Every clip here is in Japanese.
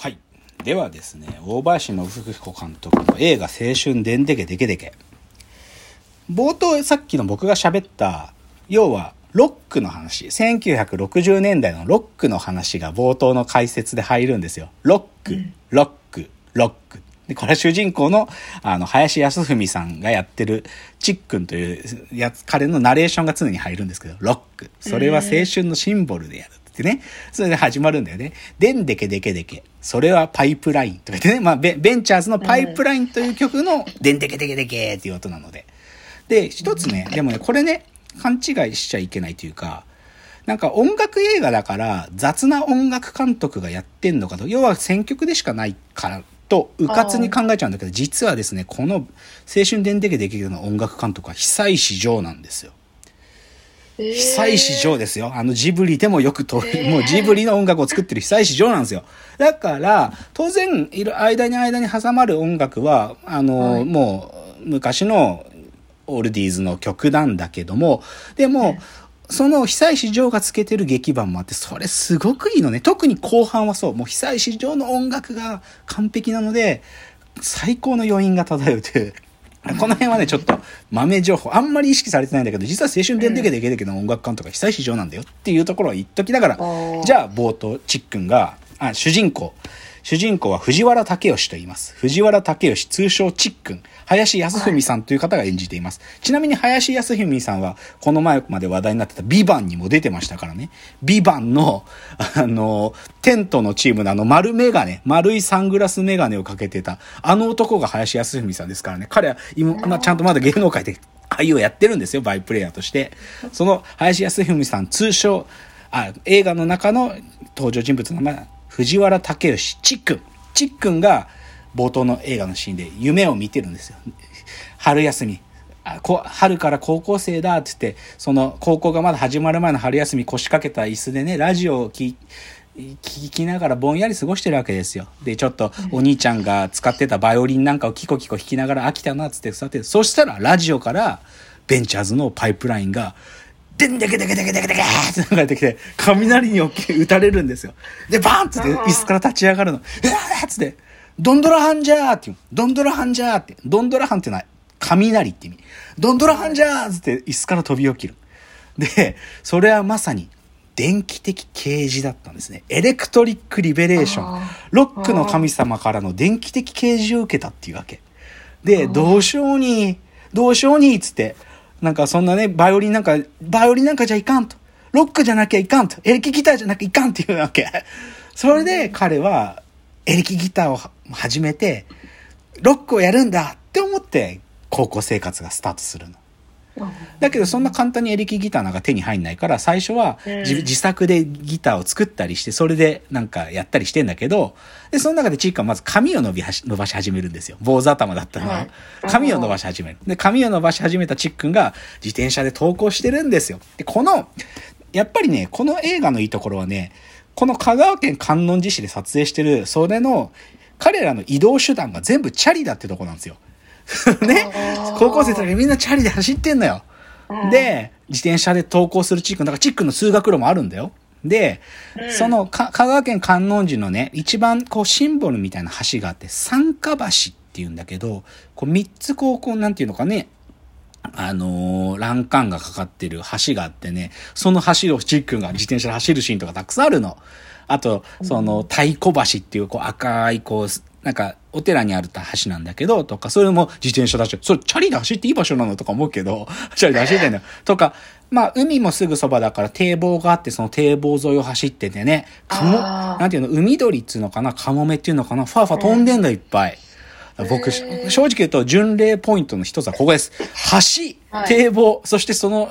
はい。ではですね、大林信彦監督の映画青春でんでけでけでけ。冒頭さっきの僕が喋った、要はロックの話、1960年代のロックの話が冒頭の解説で入るんですよ。ロック、ロック、ロック。で、これは主人公の、あの、林康文さんがやってる、ちっくんというやつ、彼のナレーションが常に入るんですけど、ロック。それは青春のシンボルでやる。ってね。それで始まるんだよね。でんでけでけでけ。それはパイプラインとか言ってね。まあベ、ベンチャーズのパイプラインという曲のでんでけでけでけっていう音なので。で、一つね、でもね、これね、勘違いしちゃいけないというか、なんか音楽映画だから雑な音楽監督がやってんのかと。要は選曲でしかないからと、うかつに考えちゃうんだけど、実はですね、この青春でんでけでけの音楽監督は久石譲なんですよ。久石譲ですよ。あのジブリでもよくと、もうジブリの音楽を作ってる久石譲なんですよ。だから、当然、いる間に間に挟まる音楽は、あの、はいもう、昔のオールディーズの曲なんだけども、でも、その久石譲がつけてる劇版もあって、それすごくいいのね。特に後半はそう。もう久石譲の音楽が完璧なので、最高の余韻が漂うという。この辺はね、ちょっと豆情報、あんまり意識されてないんだけど、実は青春でんでけでけの音楽監督は久石譲なんだよっていうところを言っときながらー、じゃあ冒頭、ちっくんが、あ、主人公。主人公は藤原武義と言います。藤原武義、通称ちっくん。林康文さんという方が演じています。ちなみに林康文さんは、この前まで話題になってたビバンにも出てましたからね。ビバンの、あの、テントのチームのあの丸メガネ、丸いサングラスメガネをかけてた、あの男が林康文さんですからね。彼は今、ま、ちゃんとまだ芸能界で俳優をやってるんですよ、バイプレイヤーとして。その林康文さん、通称、あ、映画の中の登場人物の名前、藤原武義、ちっくん。ちっくんが冒頭の映画のシーンで夢を見てるんですよ。春休み。あこ春から高校生だって言って、その高校がまだ始まる前の春休み腰掛けた椅子でね、ラジオを聞聞きながらぼんやり過ごしてるわけですよ。で、ちょっとお兄ちゃんが使ってたバイオリンなんかをキコキコ弾きながら飽きたなっつって座って。そしたらラジオからベンチャーズのパイプラインが、でんでけでけでけでけでけって流れてきて、雷に打たれるんですよ。で、バーンっつって椅子から立ち上がるの。うわーっつって、ドンドラハンジャーっていう。ドンドラハンジャーって。ドンドラハンってのは雷って意味。ドンドラハンジャーっつって椅子から飛び起きる。で、それはまさに電気的啓示だったんですね。エレクトリックリベレーション。ロックの神様からの電気的啓示を受けたっていうわけ。で、どうしように、どうしように、っつって、なんかそんなね、バイオリンなんか、バイオリンなんかじゃいかんと。ロックじゃなきゃいかんと。エレキギターじゃなきゃいかんっていうわけ。それで彼は、エレキギターを始めて、ロックをやるんだって思って、高校生活がスタートするの。だけどそんな簡単にエレキギターなんか手に入んないから最初は自作でギターを作ったりしてそれでなんかやったりしてんだけどでその中でチークはまず髪を伸びはし伸ばし始めるんですよ。坊主頭だったのは。はい。髪を伸ばし始める。で髪を伸ばし始めたチックンが自転車で登校してるんですよ。でこのやっぱりねこの映画のいいところはねこの香川県観音寺市で撮影してるそれの彼らの移動手段が全部チャリだってとこなんですよ ね高校生たちみんなチャリで走ってんのよ。で、自転車で登校するチックン、だからチックンの通学路もあるんだよ。で、うんそのか香川県観音寺のね、一番こうシンボルみたいな橋があって、三華橋っていうんだけど、こう三つこう、こうなんていうのかね、あのー、欄干がかかってる橋があってね、その橋をチックンが自転車で走るシーンとかたくさんあるの。あと、その、太鼓橋っていう、こう、赤い、こう、なんか、お寺にある橋なんだけど、とか、それも自転車だし、それ、チャリで走っていい場所なのとか思うけど、チャリで走ってんだよ。とか、まあ、海もすぐそばだから堤防があって、その堤防沿いを走っててね、カモ、あーなんていうの、海鳥っつうのかな、カモメっていうのかな、ファーファー飛んでんだよ、いっぱい。僕、し正直言うと、巡礼ポイントの一つはここです。橋、はい堤防、そしてその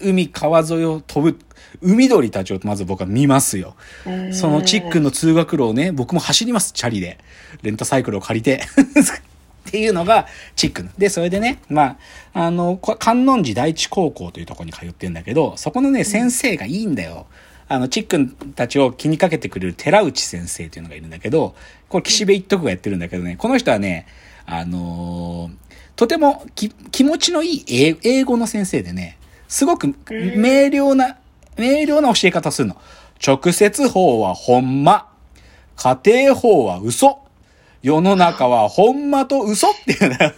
海、川沿いを飛ぶ、海鳥たちをまず僕は見ますよ。そのチックの通学路をね、僕も走ります、チャリで。レンタサイクルを借りて。っていうのが、チックの。で、それでね、まあ、あの、こ観音寺第一高校というところに通ってるんだけど、そこのね、先生がいいんだよ。あの、チックンたちを気にかけてくれる寺内先生というのがいるんだけど、これ岸辺一徳がやってるんだけどね、この人はね、あのーとてもき気持ちのいい英英語の先生でね、すごく明瞭な、明瞭な教え方するの。直接法はほんま。家庭法は嘘。世の中はほんまと嘘っていうんだよ。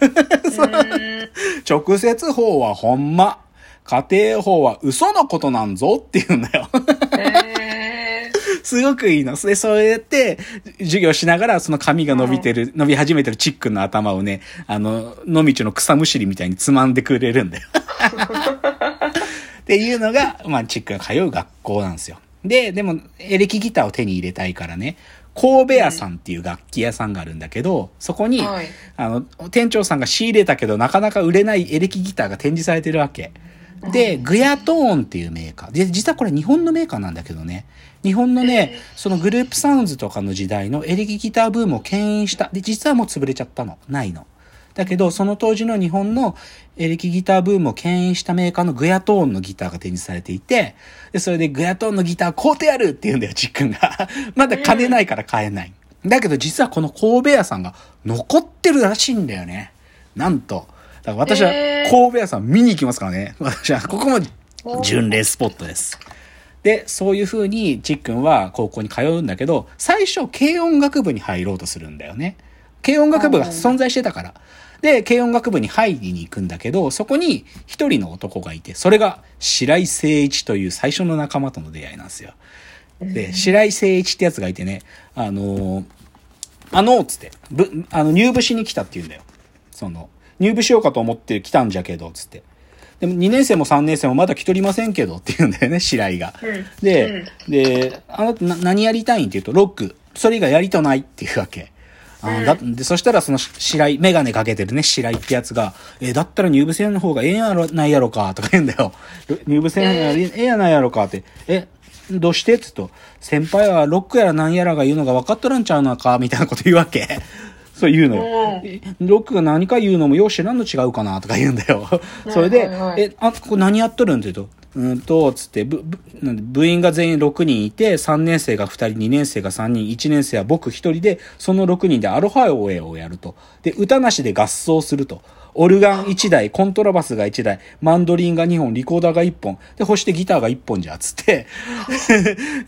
直接法はほんま。家庭法は嘘のことなんぞって言うんだよ。すごくいいの。で、そうやって、授業しながら、その髪が伸びてる、伸び始めてるチックの頭をね、あの、野道の草むしりみたいにつまんでくれるんだよ。っていうのが、まあ、チックが通う学校なんですよ。で、でも、エレキギターを手に入れたいからね、神戸屋さんっていう楽器屋さんがあるんだけど、そこに、はい、あの、店長さんが仕入れたけど、なかなか売れないエレキギターが展示されてるわけ。で、グヤトーンっていうメーカー。で、実はこれ日本のメーカーなんだけどね。日本のね、そのグループサウンズとかの時代のエレキギターブームを牽引した。で、実はもう潰れちゃったの。ないの。だけど、その当時の日本のエレキギターブームを牽引したメーカーのグヤトーンのギターが展示されていて、で、それでグヤトーンのギター買うてやるって言うんだよ、ちっくんが。まだ金ないから買えない。だけど実はこの神戸屋さんが残ってるらしいんだよね。なんと。だから私は神戸屋さん見に行きますからね。私はここも巡礼スポットです。で、そういう風にちっくんは高校に通うんだけど、最初軽音楽部に入ろうとするんだよね。軽音楽部が存在してたから。で、軽音楽部に入りに行くんだけど、そこに一人の男がいて、それが白井誠一という最初の仲間との出会いなんですよ。で、白井誠一ってやつがいてね、あのー、あの、つって、ぶ、あの、入部しに来たって言うんだよ。その、入部しようかと思って来たんじゃけど、つって。でも2年生も3年生もまだ来とりませんけどって言うんだよね、白井が。で、で、あなた何やりたいんって言うと、ロック。それ以外やりとないっていうわけ。あだで、そしたらその白井、メガネかけてるね、白井ってやつが、えだったら入部戦の方がええやろ、ないやろか、とか言うんだよ。入部戦ええやないやろかって。え、どうして？っつと、先輩はロックやらなんやらが言うのが分かっとらんちゃうのか、みたいなこと言うわけ。そう言うのよ。ロックが何か言うのもよう知らんの違うかなとか言うんだよ。それで、え、あ、ここ何やっとるん？って言うと、うんと、つって、部、部員が全員6人いて、3年生が2人、2年生が3人、1年生は僕1人で、その6人でアロハオエをやると。で、歌なしで合奏すると。オルガン1台、コントラバスが1台、マンドリンが2本、リコーダーが1本、で、そしてギターが1本じゃ、つって、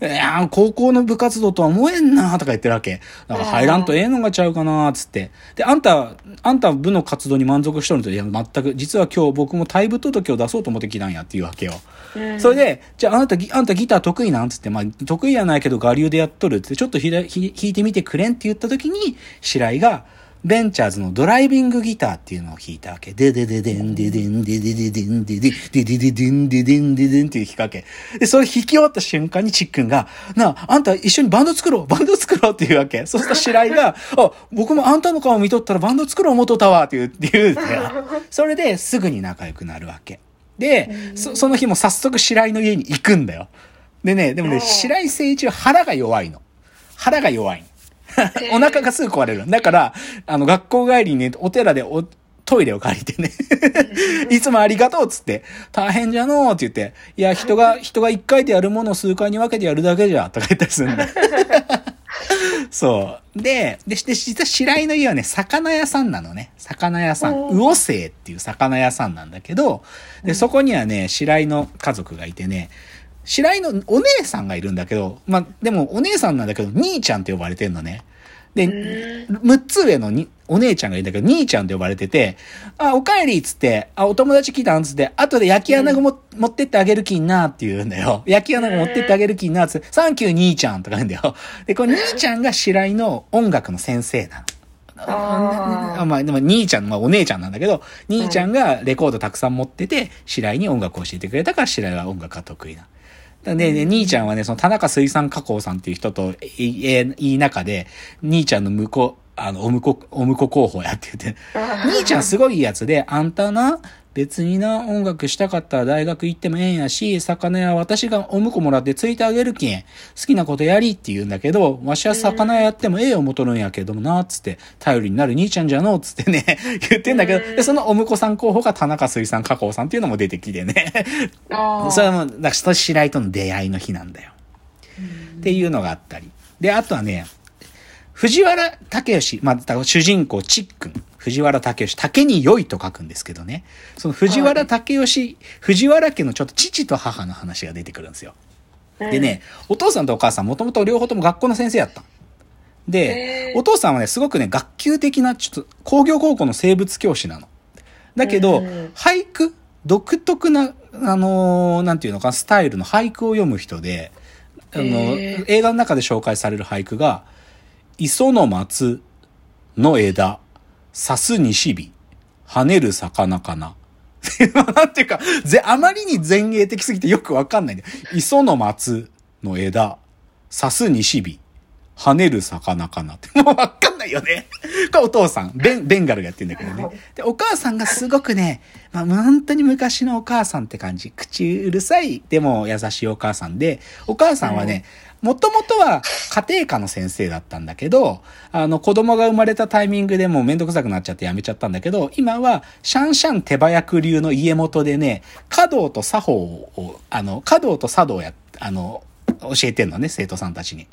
いや高校の部活動とは思えんなとか言ってるわけ。だから入らんとええのがちゃうかなつって。で、あんた、あんた部の活動に満足しとると、いや、全く、実は今日僕も退部届を出そうと思ってきたんやっていうわけよ。それで、じゃああなた、あんたギター得意なん？つって、まあ、得意やないけど、我流でやっとるって、ちょっと弾いてみてくれんって言った時に、白井が、ベンチャーズのドライビングギターっていうのを弾いたわけ。ででででんででんででででんででででででんででんででんっていう弾きかけ。で、それ弾き終わった瞬間にチックンが、なあ、あんた一緒にバンド作ろうバンド作ろうっていうわけ。そうすると白井が、あ、僕もあんたの顔見とったらバンド作ろう思っとったわって言う、って言うそれですぐに仲良くなるわけ。で、そその日も早速白井の家に行くんだよ。でね、でもね、白井誠一は腹が弱いの。腹が弱いの。お腹がすぐ壊れる。だから、あの、学校帰りにね、お寺でお、トイレを借りてねいつもありがとうっつって、大変じゃのーって言って、いや、人が、人が一回でやるものを数回に分けてやるだけじゃ、とか言ったりするんだ。そう。で、で、実は白井の家はね、魚屋さんなのね。魚屋さん。魚生っていう魚屋さんなんだけど、で、そこにはね、白井の家族がいてね、白井のお姉さんがいるんだけど、まあ、でもお姉さんなんだけど、兄ちゃんって呼ばれてんのね。で、6つ上のにお姉ちゃんがいるんだけど、兄ちゃんって呼ばれてて、あ、お帰りっつって、あ、お友達来たんつって、後で焼き穴子も、持ってってあげる気になって言うんだよ。焼き穴子持ってってあげる気になって、サンキュー兄ちゃんとか言うんだよ。で、この兄ちゃんが白井の音楽の先生なの。あまあ、でも兄ちゃん、まあお姉ちゃんなんだけど、兄ちゃんがレコードたくさん持ってて、白井に音楽を教えてくれたから白井は音楽が得意な。で、ね、兄ちゃんはね、その田中水産加工さんっていう人と言い中で、兄ちゃんの向こう、あの、おむこ、おむこ候補やって言って、兄ちゃんすごいやつで、あんたな、別にな、音楽したかったら大学行ってもええんやし、魚屋私がお婿もらってついてあげるけん、好きなことやりって言うんだけど、わしは魚屋やってもええ思とるんやけどもな、つって、頼りになる兄ちゃんじゃの、つってね、言ってんだけど、で、そのお婿さん候補が田中水産加工さんっていうのも出てきてね。それはもう、だから、白井との出会いの日なんだよ。っていうのがあったり。で、あとはね、藤原武義、まあ、主人公、ちっくん。藤原武義、竹に良いと書くんですけどね。その藤原武義、藤原家のちょっと父と母の話が出てくるんですよ。でね、お父さんとお母さんもともと両方とも学校の先生やったで、お父さんはね、すごくね、学級的な、ちょっと、工業高校の生物教師なの。だけど、俳句、独特な、あのー、なんていうのかスタイルの俳句を読む人で、あの、映画の中で紹介される俳句が、磯の松の枝、刺す西日、跳ねる魚かな。なんていうか、ぜ、あまりに前衛的すぎてよくわかんないんだ磯の松の枝、刺す西日、跳ねる魚かなって。もうわかんないよね。これお父さん、ベン、ベンガルがやってんだけどね。で、お母さんがすごくね、まあ、本当に昔のお母さんって感じ。口うるさい、でも優しいお母さんで、お母さんはね、もともとは家庭科の先生だったんだけど、あの子供が生まれたタイミングでもうめんどくさくなっちゃって辞めちゃったんだけど、今はシャンシャン手早く流の家元でね、華道と作法を、あの、華道と茶道や、あの、教えてんのね、生徒さんたちに。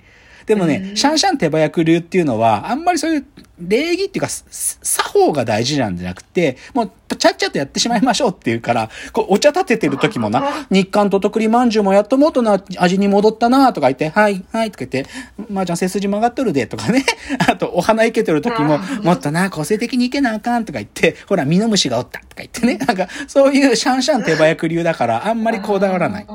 でもね、シャンシャン手早く流っていうのは、あんまりそういう礼儀っていうか、作法が大事なんじゃなくて、もう、ちゃっちゃとやってしまいましょうっていうから、こう、お茶立ててる時もな、日韓ととくりまんじゅうもやっと元の味に戻ったなとか言って、はい、はい、とか言って、まあちゃん背筋曲がっとるで、とかね。あと、お花いけてる時も、もっとな、個性的にいけなあかんとか言って、ほら、ミノムシがおったとか言ってね。なんか、そういうシャンシャン手早く流だから、あんまりこだわらない。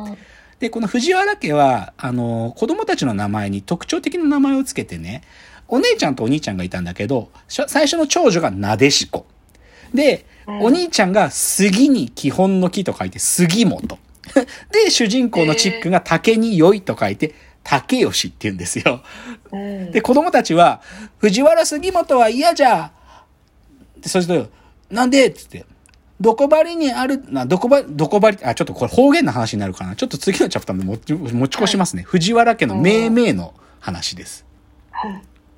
で、この藤原家は、あの、子供たちの名前に特徴的な名前をつけてね、お姉ちゃんとお兄ちゃんがいたんだけど、最初の長女がなでしこ。で、お兄ちゃんが杉に基本の木と書いて杉本。で、主人公のチックが竹に良いと書いて、竹吉って言うんですよ。で、子供たちは、藤原杉本は嫌じゃ。で、そしてなんで？つって、どこばりにある、な、どこば、どこばり、あ、ちょっとこれ方言の話になるかな。ちょっと次のチャプターで持ち持ち越しますね。はい、藤原家の命名の話です。はい